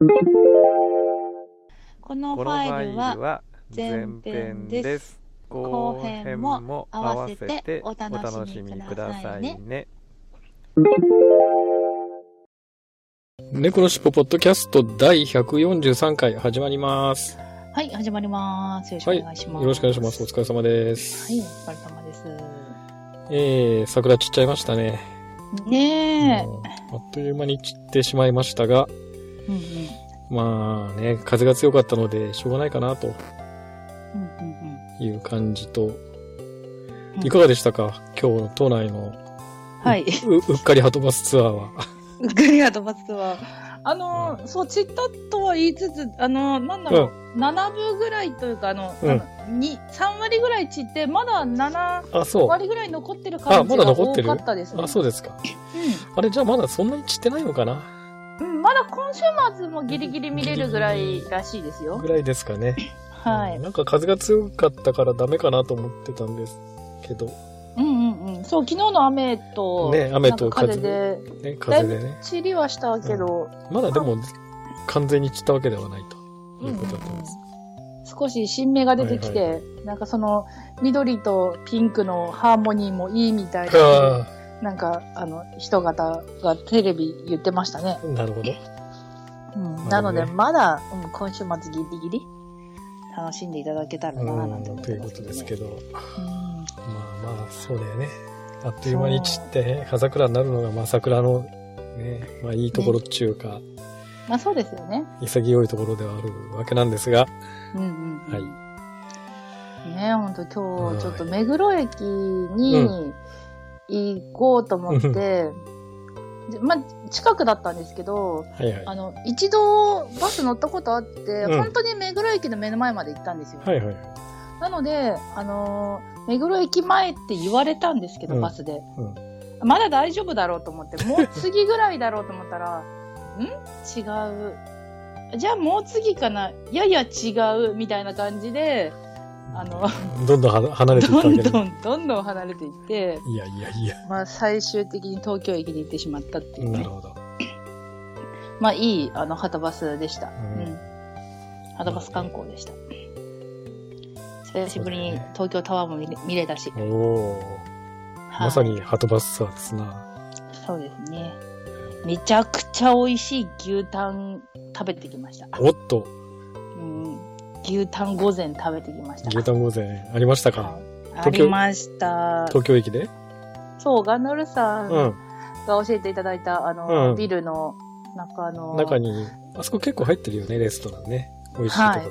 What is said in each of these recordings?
このファイルは前編です後編も合わせてお楽しみくださいね。猫のしっぽポッドキャスト第143回始まります。はい、始まります。よろしくお願いします。よろしくお願いします。お疲れ様です。はい、お疲れ様です。えー、桜散っちゃいましたね。ねえ。あっという間に散ってしまいましたが、うんうん。まあね、風が強かったので、しょうがないかなと。うんうんいう感じと、うん。いかがでしたか？今日の都内の。はい。ううっかりハトバスツアーは。うっかりアドバスは、あの、そう、散ったとは言いつつ、あの、なんだろう、7分ぐらいというか、あの、うん。あのに3割ぐらい散って、まだ7あ、そう。割ぐらい残ってるあ感じが多まだ残ってる？かったですね。あ、そうですか。あれ、じゃあまだそんなに散ってないのかな？まだ今週末もギリギリ見れるぐらいらしいですよぐ。らいですかね。はい。なんか風が強かったからダメかなと思ってたんですけど、うんうんうん。そう、昨日の雨と、ね雨と風で、ね、風でね。散りはしたけど、まだでも完全に散ったわけではないということだったんです。少し新芽が出てきて、はいなんかその、緑とピンクのハーモニーもいいみたいな、あなんか、あの、人方がテレビ言ってましたね。あ、なるほど。うん。なので、まだ、うん、今週末ギリギリ、楽しんでいただけたらな、なんて思っということ。ですけど、うんまあまあ、そうだよね。あっという間に散って、葉桜になるのが、まあ桜の、ね、まあいいところっていうか、まあそうですよね。潔いところではあるわけなんですが、うんうん。はい。ね本当今はい日ちょっと目黒駅に行こうと思って、でまあ、近くだったんですけど、はいはい。あの、一度バス乗ったことあって、うん本当に目黒駅の目の前まで行ったんですよ。はいはい。なので、あのー目黒駅前って言われたんですけど、うんバスで。うんまだ大丈夫だろうと思って、もう次ぐらいだろうと思ったら、ん？違う。じゃあもう次かな？やや違うみたいな感じで、あの、どんどんは離れていったどん。どんどんどん離れていって、いやいやいや。まあ最終的に東京駅に行ってしまったっていうねなる。ほど。まあいい、あの、はたバスでした。ううんん。はたバス観光でした。久しぶりに東京タワーも見れ見れたし。おお、はいまさにハトバスツアーですな。そうですね。めちゃくちゃ美味しい牛タン食べてきました。おっと、うん。牛タン御膳食べてきました。牛タン御膳ありましたか、はいありました。東京駅で？そう、ガンダルさんうん。が教えていただいた、あの、うんビルの中の、中に、あそこ結構入ってるよね、レストランね。美味しいとこ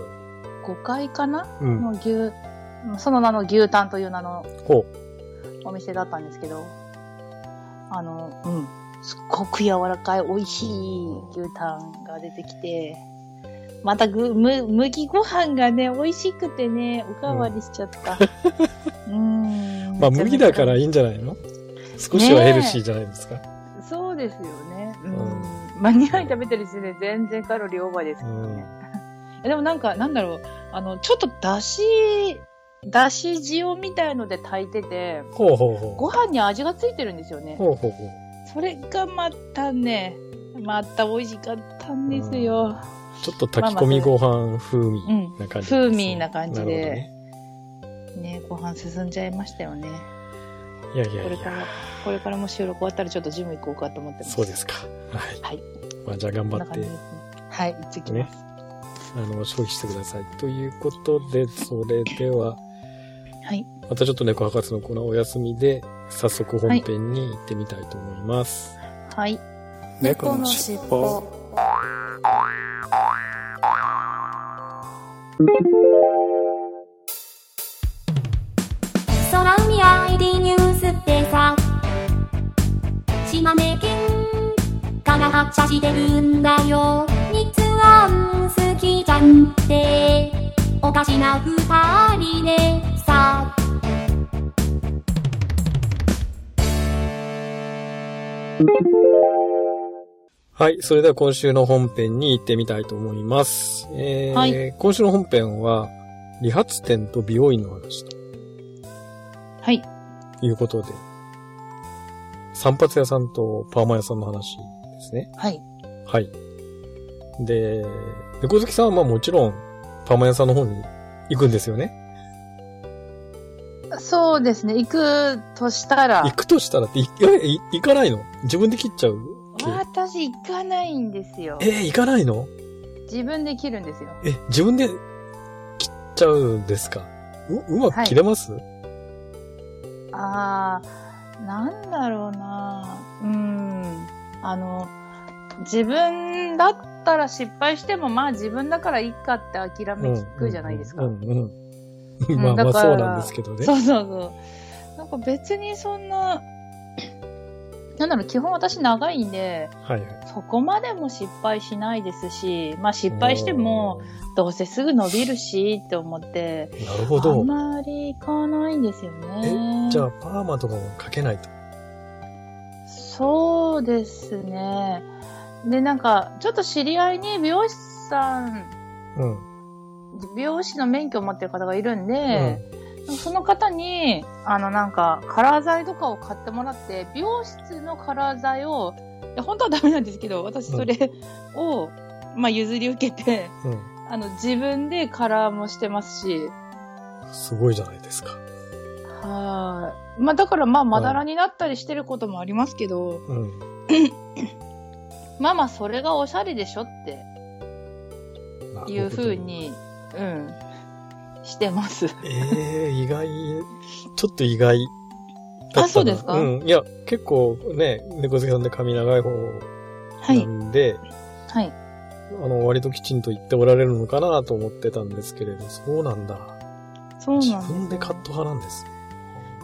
ろ。5階かな？うん。の牛、その名の牛タンという名のほお店だったんですけど、あの、うん。すっごく柔らかい美味しい牛タンが出てきて、またぐ、む、麦ご飯がね、美味しくてね、おかわりしちゃった。うーん。う。まあ、麦だからいいんじゃないの？少しはヘルシーじゃないですか。そうですよね。うん。うんまあ、2杯食べてる時点で全然カロリーオーバーですけうんどね。。でもなんか、なんだろう、あの、ちょっとだし、だし塩みたいので炊いてて、ほうほうほご飯に味がついてるんですよねう。。ほうほうほう。それがまたね、また美味しかったんですよ。ちょっと炊き込みご飯風味うん。な感じ、風味な感じで、ね、ご飯進んじゃいましたよね。いやいやいや。これから、これからも収録終わったらちょっとジム行こうかと思ってます。そうですか。はい。はい。まあ、じゃあ頑張って。はい、行ってきます。あの、消費してください。ということで、それでは、はい。またちょっと猫博士のコーナーお休みで、早速本編に行ってみたいと思います。はい。猫のしっぽ空海 ID ニュースってさ島根県から発車してるんだよ。日安好きじゃんっておかしな二人でさ。はい。それでは今週の本編に行ってみたいと思います。えーはい今週の本編は、理髪店と美容院の話とはい。いうことで、散髪屋さんとパーマ屋さんの話ですね。はい。はい。で、猫好きさんはまあもちろん、パーマ屋さんの方に行くんですよね。そうですね。行くとしたら行、くとしたらって、いえい行かないの？自分で切っちゃう？私行かないんですよえ。ー、行かないの？自分で切るんですよ。え、自分で切っちゃうんですか？う、うまく切れます、あー、なんだろうなうん。あの、自分だったら失敗しても、まあ自分だからいいかって諦め聞くじゃないですか。うんうんうん。んまあまあそうなんですけどね。そうそうそう。なんか別にそんな、なんだろう、基本私長いんで、はいはい。そこまでも失敗しないですし、まあ失敗しても、どうせすぐ伸びるしって思って、なるほあどん。まり行かないんですよね。え、じゃあパーマとかもかけないと。そうですね。で、なんか、ちょっと知り合いに美容師さん、うん。美容師の免許を持ってる方がいるんで、その方に、あの、なんか、カラー剤とかを買ってもらって、美容室のカラー剤を、いや、本当はダメなんですけど、私それを、まあ、譲り受けて、うん。うん。あの、自分でカラーもしてますし、すごいじゃないですか。はい。まあ、だからまあ、まだらになったりしてることもありますけど、うん。まあまあ、それがおしゃれでしょっていう風。に、うん、してます。ええ意外、ちょっと意外だったな。あそうですか？うん。いや、結構ね、猫好きさんで髪長い方は。ないんで、はい。あの、割ときちんと言っておられるのかなと思ってたんですけれど、そうなんだ。自そうなんですよ分でカット派なんです。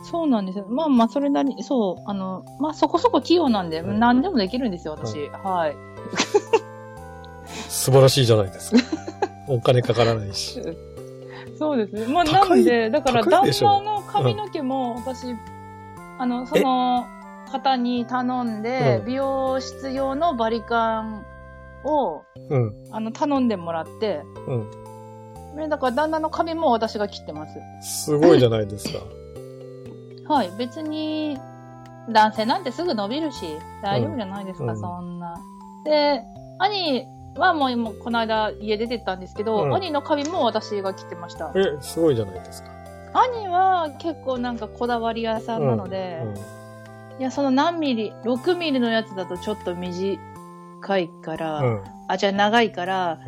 そうなんですよ。まあまあ、それなりに、そう、あの、まあそこそこ器用なんで、うん何でもできるんですよ、私。はい。素晴らしいじゃないですか。お金かからないし。そうですね。まあ、高ないんで、だから旦那の髪の毛も、私、あの、その方に頼んで、うん美容室用のバリカンを、うん。あの、頼んでもらって、うん。ねだから旦那の髪も私が切ってます。すごいじゃないですか。はい。別に、男性なんてすぐ伸びるし、大丈夫じゃないですか、うんそんな。で、兄はもう今、この間家出てったんですけど、うん兄の髪も私が切ってました。え、すごいじゃないですか。兄は結構なんかこだわり屋さんなので、いや、その何ミリ、6ミリのやつだとちょっと短いから、うん。うん。あ、じゃあ長いから、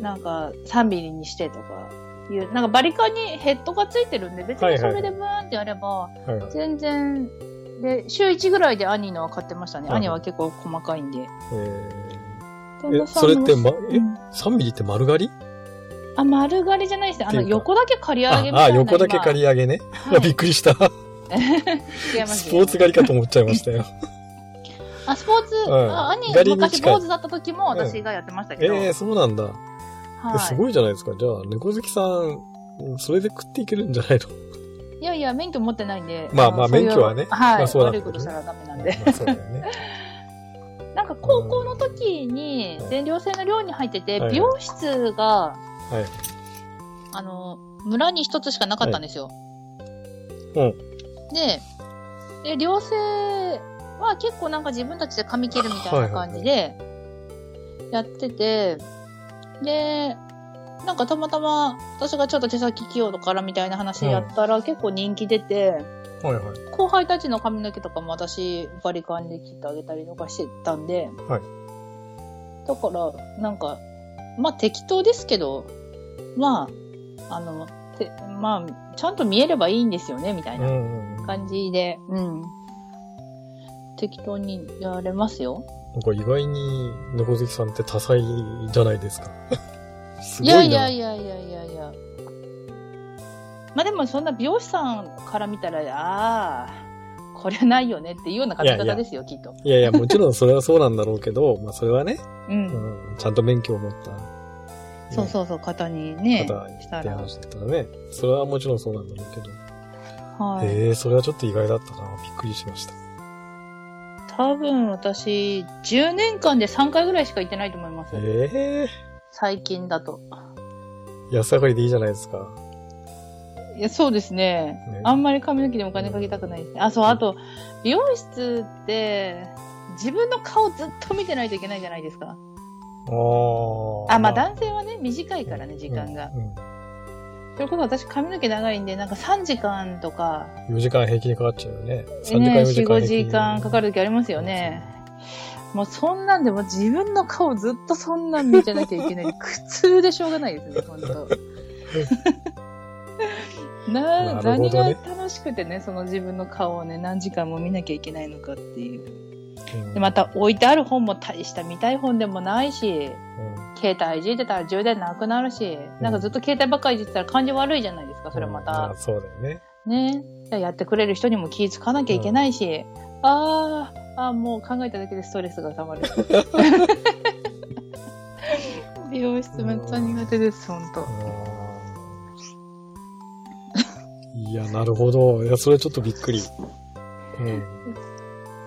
なんか3ミリにしてとかいう、なんかバリカンにヘッドがついてるんで、別にそれでブーンってやれば、はいはい。全然、で、週1ぐらいで兄のは買ってましたね。うん兄は結構細かいんで。え旦那さんもそれってまえうんー、3ミリって丸刈り？あ、丸刈りじゃないですね。あの、横だけ刈り上あげみたいな。あ、横だけ刈り上げね。はい びっくりした。スポーツ刈りかと思っちゃいましたよ。あ、スポーツ、うんあ兄、刈りに昔坊主だった時も私がやってましたけど。ええそうなんだ。はい。すごいじゃないですか。じゃあ、猫好きさん、それで食っていけるんじゃないの？いやいや、免許持ってないんで。まあまあ免許はねはい。まあそうだ悪いことしたらダメなんで。まあそうだよね。か高校の時に全寮制の寮に入ってて、はい美容室が、はい。あの、村に一つしかなかったんですよ。うん。で、で、寮生は結構なんか自分たちで髪切るみたいな感じで、やってて、で、なんかたまたま私がちょっと手先器用だからみたいな話やったら結構人気出て、はいはい。後輩たちの髪の毛とかも私バリカンで切ってあげたりとかしてたんで、はいだから、なんか、まあ適当ですけど、まあ、あの、てまあ、ちゃんと見えればいいんですよね、みたいうなんうん。感じで、うん。適当にやれますよ。なんか意外に猫好きさんって多彩じゃないですか。すいごいな。やいやいやいやいやいや。まあでもそんな美容師さんから見たら、ああ、これはないよねっていうような髪型ですよ、きっと。いやいや、もちろんそれはそうなんだろうけど、まあそれはね、う。うんん、ちゃんと免許を持ったそうそうそう、肩にね、肩にしたら。って話だったらね。それはもちろんそうなんだろうけど。はい。ええそれはちょっと意外だったな。びっくりしました。多分私、10年間で3回ぐらいしか行ってないと思います。ええ最近だと。安上がりでいいじゃないですか。いや、そうですね。ねあんまり髪の毛にお金かけたくないですね。あ、そう、あと、美容室って、自分の顔ずっと見てないといけないじゃないですか。あまあ男性はね、短いからね、時間が。うん。それこそ私髪の毛長いんで、なんか3時間とか、4時間平均にかかっちゃうよね。3時間ね、4時4、5間平均。時間かかる時ありますよね。もうそんなんでも自分の顔ずっとそんなん見てなきゃいけない。苦痛でしょうがないですね、本当 ななるほど何ねが楽しくてね、その自分の顔をね、何時間も見なきゃいけないのかっていう。うんで、また置いてある本も大した見たい本でもないし、うん携帯いじってたら充電なくなるし、なんかずっと携帯ばっかりいじってたら感じ悪いじゃないですか、それまうんたあ。そうだよね。ね。やってくれる人にも気ぃつかなきゃいけないし、あーあー、もう考えただけでストレスが溜まる。美容室めっちゃ苦手です、ほんと。いや、なるほど。いや、それちょっとびっくり。うん。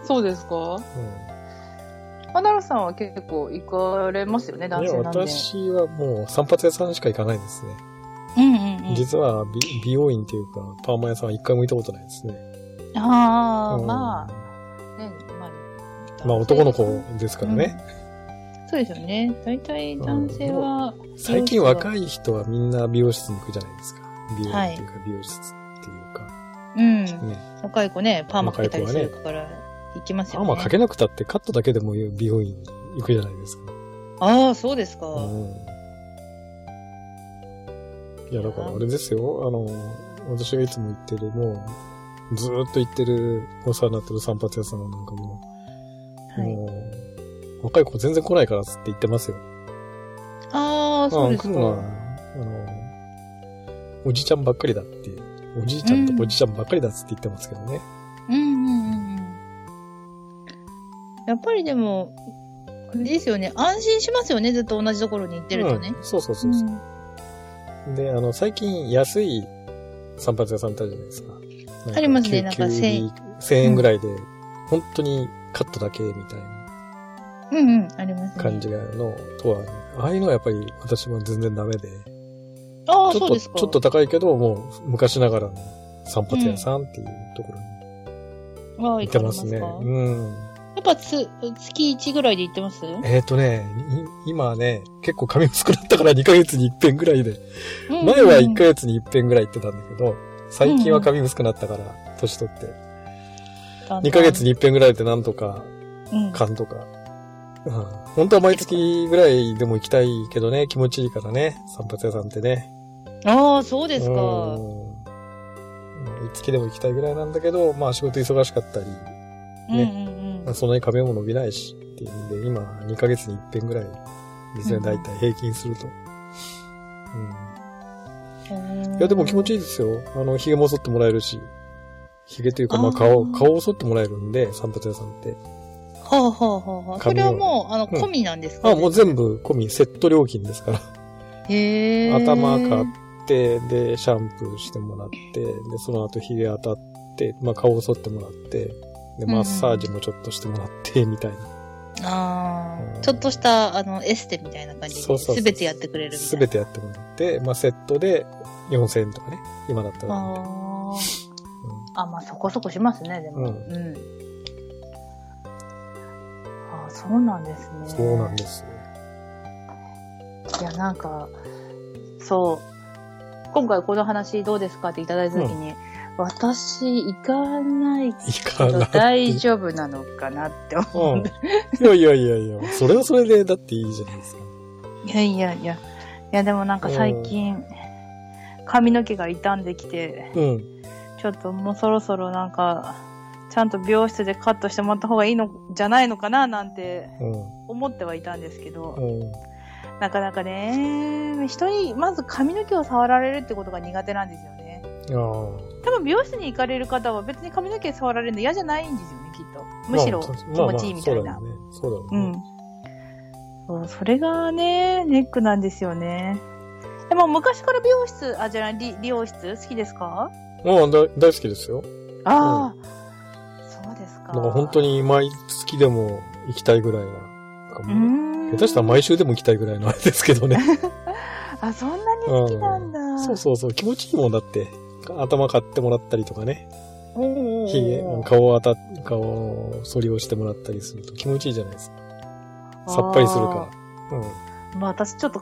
そうですか？アナルさんは結構行かれますよね、男いや、性なんで。私はもう散髪屋さんしか行かないですね。うんうんうん。実は美美容院っていうか、パーマ屋さんは一回も行ったことないですね。ああ、うんまあ、ね、まあ、まあ男の子ですからね。そうですよね。大体男性は、最近若い人はみんな美容室に行くじゃないですか。美容はいっていうか美容室っていうか。うん。ね。若い子ね、パーマかけたりするから、行きますパよね。ーマかけなくたってカットだけでも美容院行くじゃないですか。ああ、そうですか。うん。いや、だからあれですよ。あの、私がいつも行ってる、もう、ずーっと行ってる、お世話になってる散髪屋さんなんかも、はい。もう、若い子全然来ないからって言ってますよ。ああ、そうですか。あの、おじちゃんばっかりだって、おじいちゃんとおじちゃんばっかりだっつって言ってますけどね。うんうんうんうん。やっぱりでも、あれですよね。安心しますよね。ずっと同じところに行ってるとねう。んそうそうそうそうう。で、あの、最近安い散髪屋さんってあるじゃないですか。ありますねなんか急に1000円ぐらいで、本当にカットだけみたいな。うんうん、ありますね。感じがあるのとは、ああいうのはやっぱり私も全然ダメで、ああ、ちょっと、そうですか。ちょっと高いけど、もう昔ながらの散髪屋さんっていうところに行ってますすか？うん。やっぱつ、月1ぐらいで行ってます？えっ、とね、い今はね、結構髪薄くなったから2ヶ月に一遍ぐらいで、前は1ヶ月に一遍ぐらい行ってたんだけど、最近は髪薄くなったから、年取って。2ヶ月に。に一遍ぐらいでなんとか、うん。勘とか。うん、本当は毎月ぐらいでも行きたいけどね、気持ちいいからね、散髪屋さんってね。ああ、そうですか。うん。いつきでも行きたいぐらいなんだけど、まあ仕事忙しかったり、うんうんまあそんなに髪も伸びないしっていうんで、今2ヶ月に一遍ぐらいですね、うんだいたい平均すると。うん。うん。いや、でも気持ちいい。いですよ。あの、髭も剃ってもらえるし。髭というか、まあ顔、顔を剃ってもらえるんで、散髪屋さんって。はあはあはあはあ。それはもう、あの、うん込みなんですか、あ、もう全部込み、セット料金ですから。へえ。頭買って、で、シャンプーしてもらって、で、その後髭当たって、まあ顔を剃ってもらって、で、マッサージもちょっとしてもらって、みたいな。ああ、うんちょっとした、あの、エステみたいな感じで、そうそうそうすべてやってくれるみたいな。すべてやってもらって、まあセットで4000円とかね。今だったら。あまあそこそこしますね、でも。うんうん。あーそうなんですね。そうなんですよ。いや、なんか、そう。今回この話どうですかっていただいたときに、私行かないけど。大丈夫なのかなって思う。うん。いやいやいやいや、それはそれでだっていいじゃないですか。いやいやいや。いや、でもなんか最近、髪の毛が傷んできて、うん。ちょっともうそろそろなんか、ちゃんと美容室でカットしてもらった方がいいのじゃないのかななんてうん。思ってはいたんですけど、うん。なかなかね、人にまず髪の毛を触られるってことが苦手なんですよね。多分美容室に行かれる方は別に髪の毛触られるの嫌じゃないんですよね、きっと。むしろまあ気持ちいいみたいな。まあまあそうだよね。そうだろうね。うん。そう、それがね、ネックなんですよね。でも昔から美容室、あ、じゃあ、理理容室好きですか？もう大大好きですよ。ああ、そうですか。だから本当に毎月でも行きたいぐらいな。下ん。手したら毎週でも行きたいぐらいのあれですけどね。あ、そんなに好きなんだ。そうそうそう、気持ちいいもんだって。頭買ってもらったりとかね。ひげ、顔を当たっ、顔を剃りをしてもらったりすると気持ちいいじゃないですか。さっぱりするから。うん。ら。まあ私ちょっと、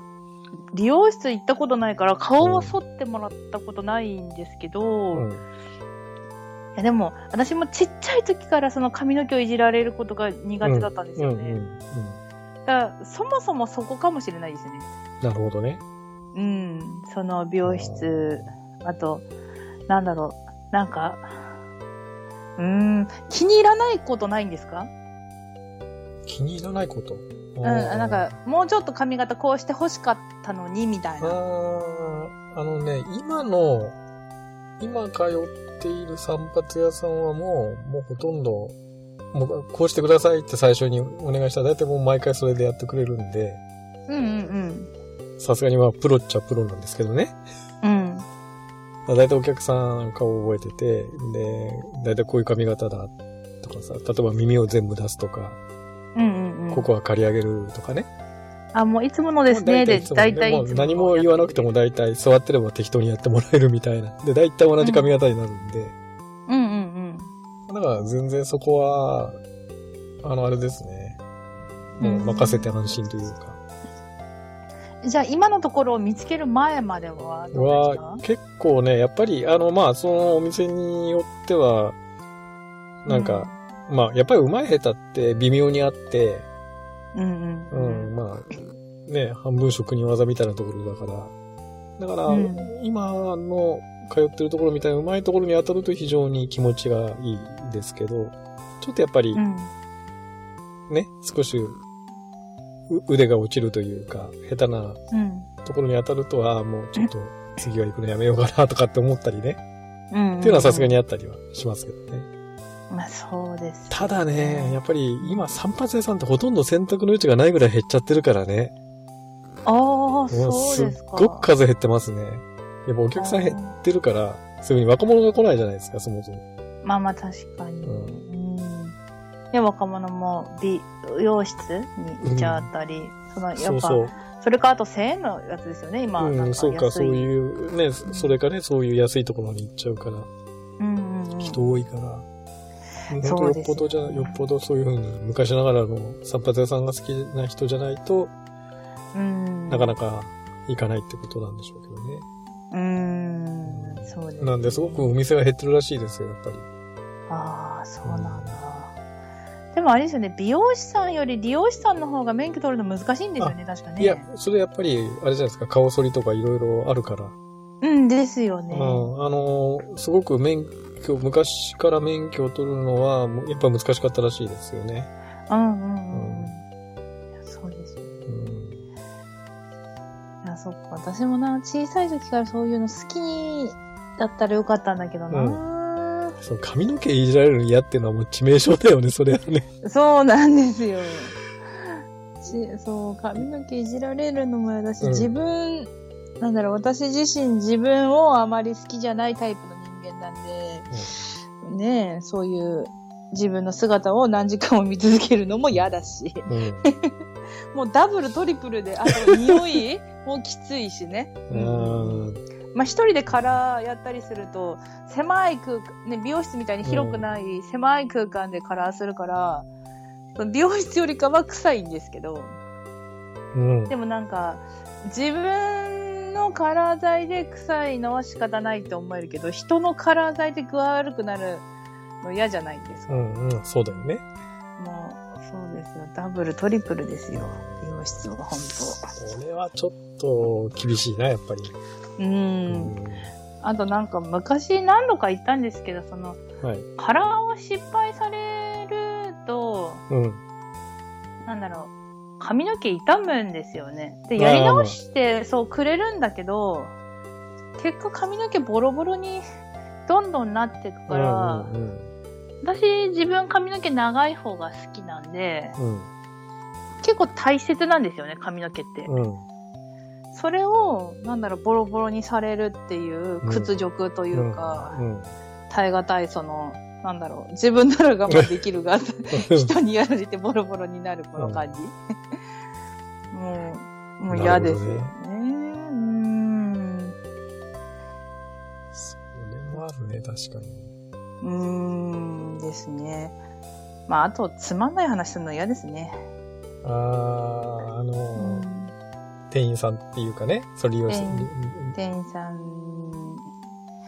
理容室行ったことないから、顔は剃ってもらったことないんですけど、いうん。やでも、私もちっちゃい時からその髪の毛をいじられることが苦手だったんですうん。うん。よね。うん。だから、そもそもそこかもしれないですね。なるほどね。うん。その美容室、あと、なんだろう、なんか、うーん、気に入らないことないんですか？気に入らないこと？うん、なんか、もうちょっと髪型こうして欲しかったのに、みたいあな。ーあのね、今の、今通っている散髪屋さんはもう、もうほとんど、もうこうしてくださいって最初にお願いしたら、だいたいもう毎回それでやってくれるんで、うんうんさすがにまあプロっちゃプロなんですけどね。うん。うん。だいたいお客さん顔を覚えてて、で、だいたいこういう髪型だとかさ、例えば耳を全部出すとか、うんうんうん。ここは刈り上げるとかね。あ、もういつものですね。で、大体もう何も言わなくても大体座ってれば適当にやってもらえるみたいな。で、大体同じ髪型になるんで、うんうんだから全然そこは、あの、あれですね。もう任せて安心というか。うん。じゃあ、今のところを見つける前まではどうでしたは、結構ね、やっぱり、あの、まあ、そのお店によっては、なんか、、まあ、やっぱり上手い下手って微妙にあって、うんう。うんん、まあ、ね、半分職人技みたいなところだから。だから、うん今の通ってるところみたいな上手いところに当たると非常に気持ちがいいですけど、ちょっとやっぱりうん。ね、少しう腕が落ちるというか、下手なうん。ところに当たると、ああ、もうちょっと次は行くのやめようかなとかって思ったりね。うん。っていうのはさすがにあったりはしますけどね。まあ、そうです。ただね、やっぱり今散髪屋さんってほとんど選択の余地がないぐらい減っちゃってるからね。ああ、そうすっですか。ごく数減ってますね。やっぱお客さん減ってるから、そういうふうに若者が来ないじゃないですか、そもそも。まあまあ、確かに。ううん。で、若者も美容室に行っちゃったり、その、やっぱ、そうそう。それかあと1000円のやつですよね、今。うん、そうか、そう安い。いう、ね、それかね、そういう安いところに行っちゃうから、うんうんうん。人多いから。本当よっぽどじゃ、よっぽどそういうふうに、昔ながらの散髪屋さんが好きな人じゃないと、うん。なかなか行かないってことなんでしょうけどね。うーん、そうです、なんで、すごくお店が減ってるらしいですよ、やっぱり。ああ、そうなんだ。でもあれですよね、美容師さんより理容師さんの方が免許取るの難しいんですよね、確かね。いや、それやっぱり、あれじゃないですか、顔剃りとかいろいろあるから。うんですよね。うん、あのーすごく免許、昔から免許を取るのは、やっぱ難しかったらしいですよね。うんうんうんうん。いやそうですよね。うん、いや、そっか。私もな、小さい時からそういうの好きだったらよかったんだけどな、そう、髪の毛いじられるの嫌っていうのはもう致命傷だよね、それはね。そうなんですよ。しそう、髪の毛いじられるのも嫌だし、うん自分、なんだろう、私自身自分をあまり好きじゃないタイプの人間なんで、ねえ、そういう自分の姿を何時間も見続けるのも嫌だし、うん。もうダブルトリプルで、あと匂い もきついしね。うん。まあ一人でカラーやったりすると、狭い空間、ね、美容室みたいに広くない狭い空間でカラーするから、その美容室よりかは臭いんですけど、うん。でもなんか、自分のカラー剤で臭いのは仕方ないって思えるけど、人のカラー剤で具合悪くなるの嫌じゃないですか。うん、うん、そうだよね。もう、そうですよ。ダブル、トリプルですよ。美容室は、ほんと。これはちょっと厳しいな、やっぱり。う。うんあとなんか昔何度か言ったんですけど、その、はい。カラーを失敗されると、うん。なんだろう、髪の毛傷むんですよね。で、やり直して、そう、くれるんだけど、結果髪の毛ボロボロに どんどんなっていくから、うん、私自分髪の毛長い方が好きなんで、うん。結構大切なんですよね、髪の毛って。うん。それを、なんだろう、ボロボロにされるっていう屈辱というか、うん。耐え難い、その、なんだろう、自分なら我慢できるが、人にやられてボロボロになるこの感じ。もう、もう嫌ですよね。うーん。それもあるね、確かに。うーんですね。まあ、あと、つまんない話するの嫌ですね。あー、あうの、ん。店員さんっていうかね、それ利用し店店員さん、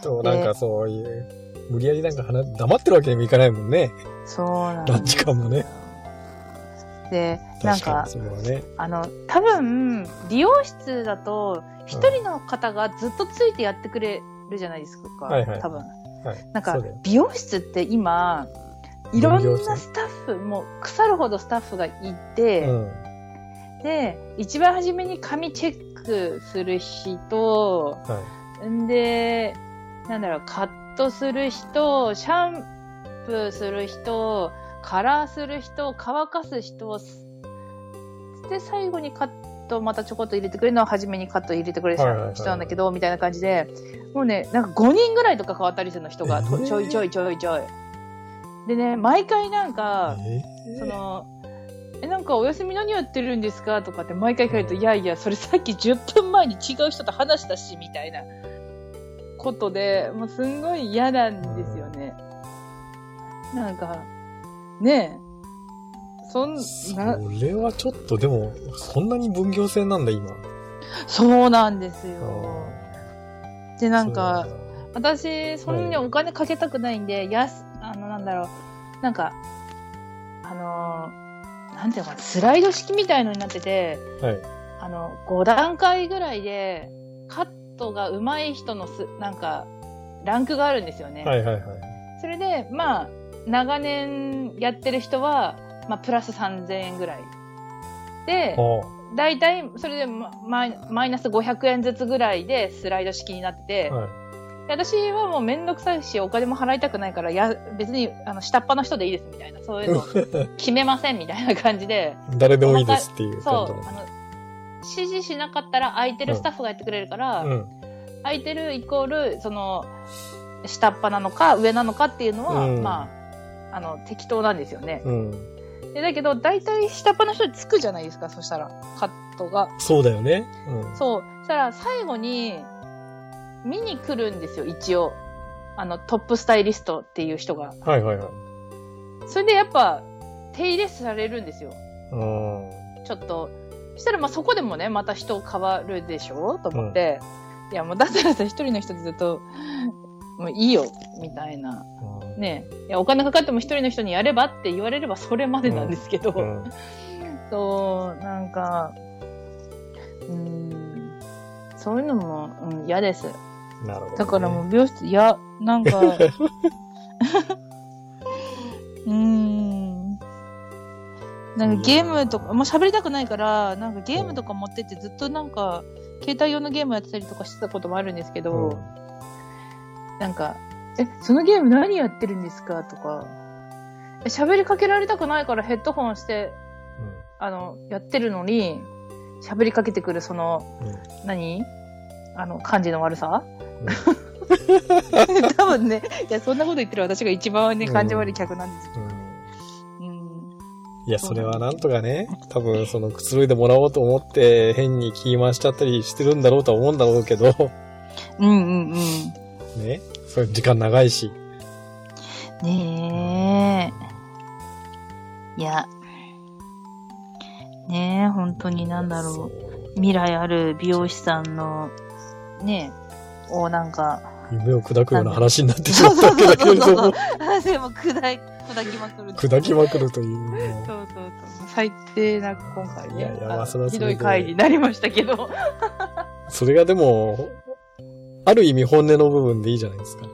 と、なんかそういう、無理やりなんか話、黙ってるわけにもいかないもんね。そうなんランチ間もね。で、なんかそれはね。あの、多分、理容室だと、一人の方がずっとついてやってくれるじゃないですか。はいはい多分。はい。なんか美容室って今、いろんなスタッフ、もう腐るほどスタッフがいて、うん。で、一番初めに髪チェックする人、はんで、なんだろう、カットする人、シャンプーする人、カラーする人、乾かす人、で、最後にカットまたちょこっと入れてくれるのは初めにカット入れてくれる人なんだけど、みたいな感じで、もうね、なんか5人ぐらいとか変わったりするの人が、えーちょいちょいちょいちょい。でね、毎回なんい。か、えその、え、なんかお休み何やってるんですか？とかって毎回聞かれると、いやいや、それさっき10分前に違う人と話したし、みたいなことで、もうすんごい嫌なんですよね。なんか、ねえ、そんな、それはちょっと、でも、そんなに分業制なんだ、今。そうなんですよ。あで、なんか、私、そんなにお金かけたくないんで、やす、あの、なんだろう、なんか、あのー、なんていうのかな、スライド式みたいのになってて、はい。あの、5段階ぐらいで、カットが上手い人のす、なんか、ランクがあるんですよね。はいはいはい。それで、まあ、長年やってる人は、まあ、プラス3000円ぐらい。で、あだいたい、それでまマイマイナス500円ずつぐらいでスライド式になってて、あ。はい。で私はもうめんどくさいし、お金も払いたくないから、や、別に、あの、下っ端の人でいいですみたいな、そういうの決めませんみたいな感じで、誰でもいいですっていうそう、あの、指示しなかったら空いてるスタッフがやってくれるから、うん。空いてるイコール、その、下っ端なのか上なのかっていうのは、うんまあ、あの、適当なんですよね。うん。でだけど、大体下っ端の人につくじゃないですか、そしたら、カットが。そうだよね。うん。そう。そしたら、最後に、見に来るんですよ、一応。あの、トップスタイリストっていう人が。はいはいはい。それでやっぱ、手入れされるんですよ。うん。ちょっと。そしたら、まあ、そこでもね、また人変わるでしょと思って。いや、もう、だったらさ、一人の人でずっと、もういいよ、みたいな。ねいや、お金かかっても一人の人にやればって言われればそれまでなんですけど。うん。そう、なんか、うーん、そういうのも、うん、嫌です。なるほど、ね。だからもう美容室、いや、なんか、うーん。なんかゲームとか、もう喋りたくないから、なんかゲームとか持ってってずっとなんか、携帯用のゲームやってたりとかしてたこともあるんですけど、うん。なんか、え、そのゲーム何やってるんですかとか、え喋りかけられたくないからヘッドホンして、あの、やってるのに、喋りかけてくるその、うん。うん。何？あの、感じの悪さ？多分ね、いや、そんなこと言ってる私が一番ね、うん感じ悪い客なんですよ。うん。うん。いや、それはなんとかね、多分そのくつろいでもらおうと思って変に気回しちゃったりしてるんだろうとは思うんだろうけど、うんうんうん。ね。そういう時間長いし。ねえ。いや。ねえ、本当になんだろう。未来ある美容師さんの、ねえ、をなんか、夢を砕くような話になってしまったわけだけれども、でも砕い、砕きまくる。砕きまくるという。そうそうそう。最低な今回ね。いやいやそれひどい回になりましたけど。それがでも、ある意味本音の部分でいいじゃないですか。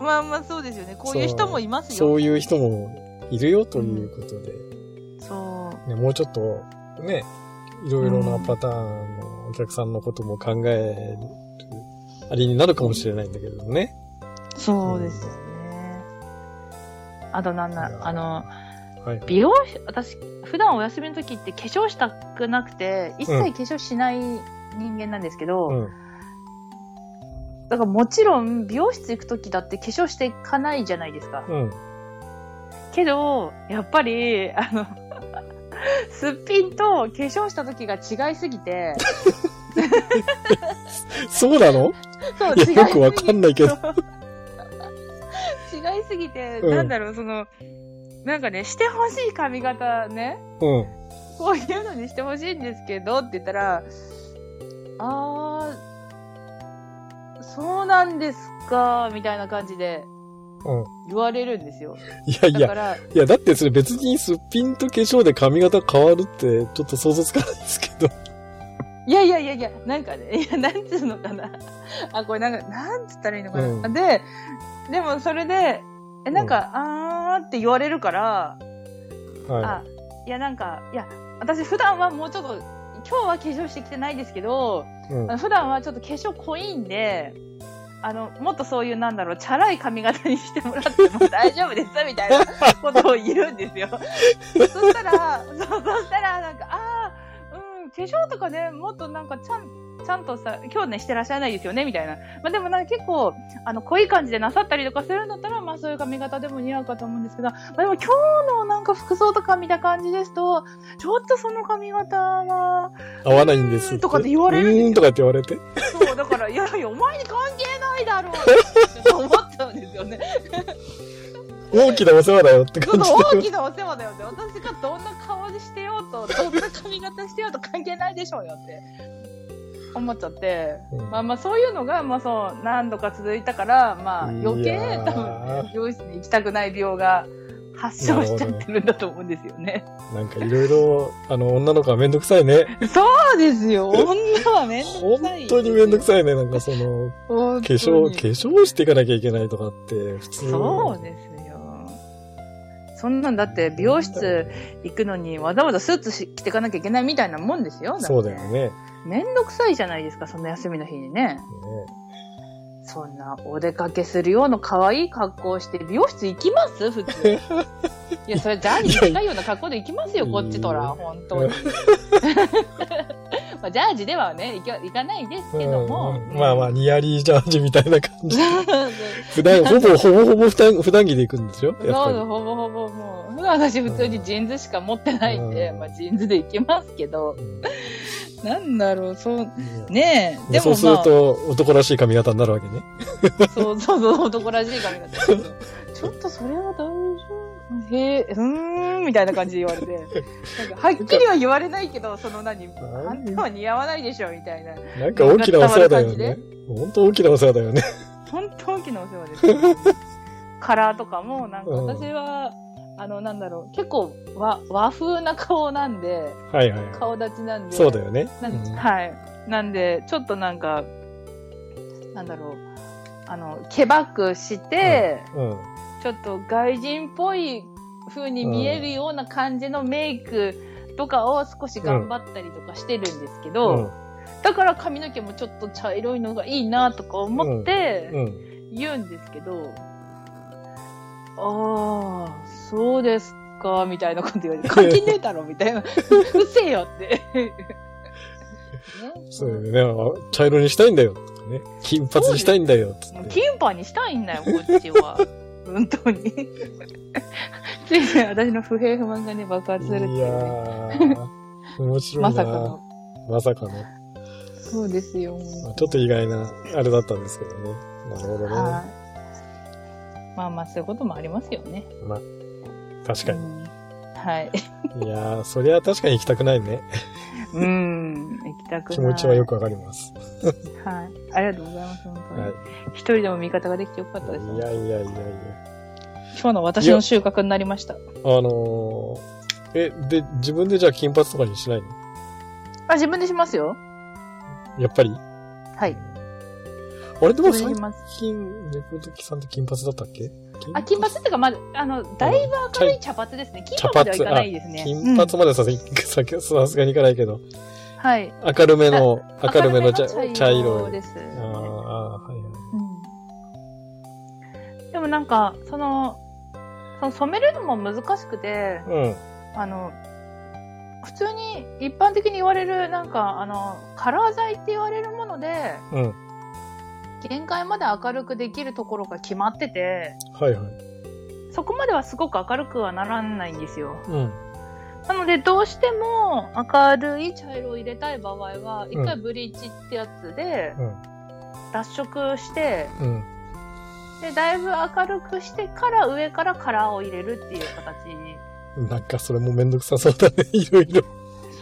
まあまあそうですよね。こういう人もいますよ。そういう人もいるよということで、そう。ね、もうちょっと、ね、いろいろなパターンのお客さんのことも考える、あれになるかもしれないんだけれどもね。そうですよね。あとなんあの、はい。美容師、私、普段お休みの時って化粧したくなくて、一切化粧しない人間なんですけど、うん。だからもちろん美容室行く時だって化粧していかないじゃないですか。うん。けど、やっぱり、あの、すっぴんと化粧した時が違いすぎて、そうなの？そう、違いよくわかんないけど。すぎて、うんなんだろう、その、なんかね、してほしい髪型ね、うん。こういうのにしてほしいんですけどって言ったら、あー、そうなんですか、みたいな感じでうん。言われるんですよ。いやいや、いや、だってそれ別にすっぴんと化粧で髪型変わるって、ちょっと想像つかないですけど。いやいやいやいや、なんかね、いや、なんつうのかな。あ、これなんか、なんつったらいいのかな。うんで、でもそれで、え、なんか、あーって言われるから、はあ、いやなんか、いや、私普段はもうちょっと、今日は化粧してきてないですけど、い。うん普段はちょっと化粧濃いんで、あの、もっとそういう、なんだろう、チャラい髪型にしてもらっても大丈夫です、みたいな ことを言うんですよ。そしたら、そう、そしたら、なんか、ああ、うん、化粧とかね、もっとなんか、ちゃん、ちゃんとさ、今日ね、してらっしゃらないですよね、みたいな。まあでもなんか結構、あの、濃い感じでなさったりとかするんだったら、まあそういう髪型でも似合うかと思うんですけど、まあでも今日のなんか服装とか見た感じですと、ちょっとその髪型は、合わないんです。とかって言われるうーんとかって言われて？そう、だから、いやいや、お前に関係ないだろうって思っちゃうんですよね。大きなお世話だよってそ感じ大きなお世話だよって、私がどんな顔にしてようと、どんな髪型してようと関係ないでしょうよって。思っちゃって、うんまあまあそういうのが、まあそう、何度か続いたから、まあ余計多分、美容室に行きたくない病が発症しちゃってるんだと思うんですよね。なんかいろいろ、あの、女の子はめんどくさいね。そうですよ。女はめんど本くさい。当にめんどくさいね。なんかその、化粧、化粧していかなきゃいけないとかって、普通。そうですよ。そんなんだって美容室行くのにわざわざスーツし着てかなきゃいけないみたいなもんですよ。そうだよね。ねめんどくさいじゃないですか、そんな休みの日にね。そんなお出かけするような可愛い格好をして美容室行きます？普通。いや、それジャージに近いような格好で行きますよ、こっちとら、本当に。まあ、ジャージではね、行か行かないですけども。うんまあまあ、 nearly ジャージみたいな感じ。そ う普段、ほぼ、ほぼほぼ普段、普段着で行くんですよ。やっぱそう、ほぼほぼもう、普段私普通にジーンズしか持ってないんで、うんまあジーンズで行きますけど、なんだろう、そう、いねえ、やそうするでもまあ、と、男らしい髪型になるわけね。そうそうそう、男らしい髪型。ちょっとそれは大丈夫へえ、うーん、みたいな感じで言われて。なんか、はっきりは言われないけど、その何、あんたは似合わないでしょ、みたいな。なんか大きなお世話だよね。本当大きなお世話だよね。本当大きなお世話です。カラーとかも、なんかうん私は、あの、なんだろう、結構和和風な顔なんで、はいはいは顔立ちなんい。で。そうだよね。はい。なんで、ちょっとなんか、なんだろう、あの、けばくして、うん。ちょっと外人っぽい風に見えるような感じのメイクとかを少し頑張ったりとかしてるんですけど、うん。だから髪の毛もちょっと茶色いのがいいなとか思ってうん。言うんですけど、ああ、そうですか、みたいなこと言われて、関係ねえだろ、みたいな。うっせえよって。ね そうね。茶色にしたいんだよ。とかね。金髪にしたいんだよ。つって。キンパにしたいんだよ、こっちは。本当に。ついつい私の不平不満がね、爆発するっていやいうね。ー、面白いなまさかの。まさかの。そうですよ。まあちょっと意外な、あれだったんですけどね。なるほどね。はい。まあまあ、そういうこともありますよね。まあ、確かに。うんはい。いやー、そりゃ確かに行きたくないね。うん。行きたく。気持ちはよくわかります。はい。ありがとうございます、本当に。は一人でも味方ができてよかったです。い。いやいやいやいや。今日の私の収穫になりました。あのー、え、で、自分でじゃあ金髪とかにしないの？あ、自分でしますよ。やっぱり？はい。あれでも最。近、猫好きさんって金髪だったっけ？あ、金髪っていうか、まず、あの、だいぶ明るい茶髪ですね。金髪まではいかないですね。金髪まで さすがにいかないけど、うんはい。明るめの、明るめの茶茶色い。です。あーあー、はいはい。うんでもなんか、その、その染めるのも難しくて、うん。あの、普通に一般的に言われる、なんか、あの、カラー剤って言われるもので、うん。限界まで明るくできるところが決まってて、はいはい。そこまではすごく明るくはならないんですよ。うん。なので、どうしても明るい茶色を入れたい場合は、一回ブリーチってやつでうん。脱色して、うん。で、だいぶ明るくしてから上からカラーを入れるっていう形。なんかそれもめんどくさそうだね、いろいろ。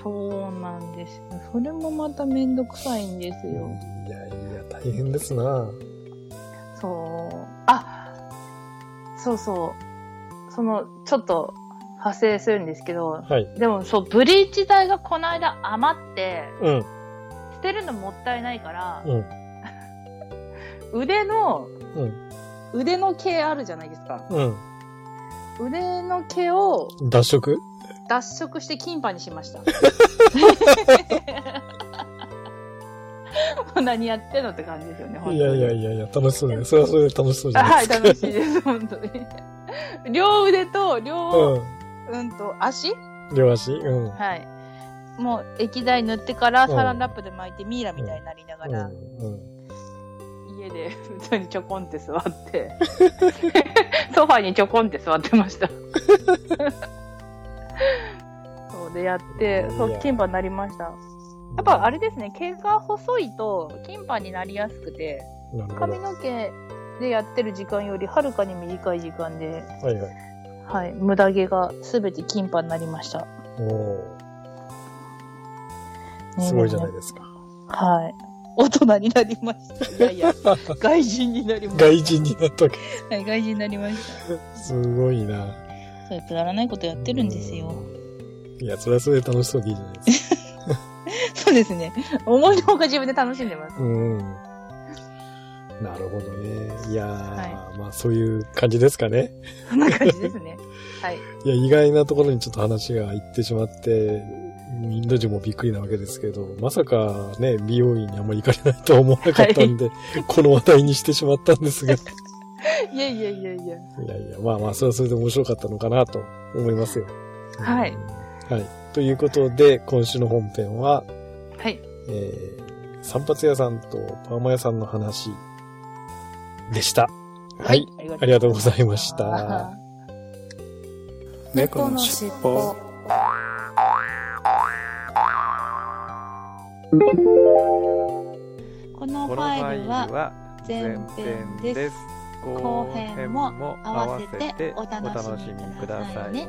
そうなんですよ。それもまためんどくさいんですよ。いやいや、大変ですな。そう。あ、そうそう。その、ちょっと派生するんですけど、はい。でもそう、ブリーチ剤がこの間余って、うん。捨てるのもったいないから、うん。腕の、うん。腕の毛あるじゃないですか。うん。腕の毛を脱色？脱色してキンパにしました。もう何やってんのって感じですよね、いやいやいやいや、楽しそうだね。それはそれで楽しそうじゃなはいい、ですか。楽しいです、本当に。両腕と両、ううんと、足？ん。両足？うん。はい。もう液体塗ってからうんサランラップで巻いてミイラみたいになりながうん。ら、うん。家で普通にちょこんって座って、ソファにちょこんって座ってました。そうでやって、そ、いうやキンパになりました。やっぱあれですね、毛が細いとキンパになりやすくて。髪の毛でやってる時間よりはるかに短い時間で、はいはい。はい、無駄毛がすべてキンパになりました。おすごいじゃないですか。はい。大人になりました。いやいや、外人になりました。外人になったわけ。はい、外人になりました。すごいな。そうくだらないことやってるんですよ。いや、それはそれで楽しそうでいいじゃないですか。そうですね。思いのほか自分で楽しんでます。うん。なるほどね。いやー、はまあそういう感じですかね。そんな感じですね。はい。いや、意外なところにちょっと話が行ってしまって、インド人もびっくりなわけですけど、まさかね、美容院にあんまり行かれないとは思わなかったんで、この話題にしてしまったんですが、い いやいやいやいや。やいや、まあまあ、それはそれで面白かったのかなと思いますよ。はいうん。はい。ということで、今週の本編は、はい。えー、散髪屋さんとパーマ屋さんの話でした。はい。ありがとうございました。猫のしっぽこのファイルは前前編編でですす。後後編編もも合合わわせておお楽しみくださいね。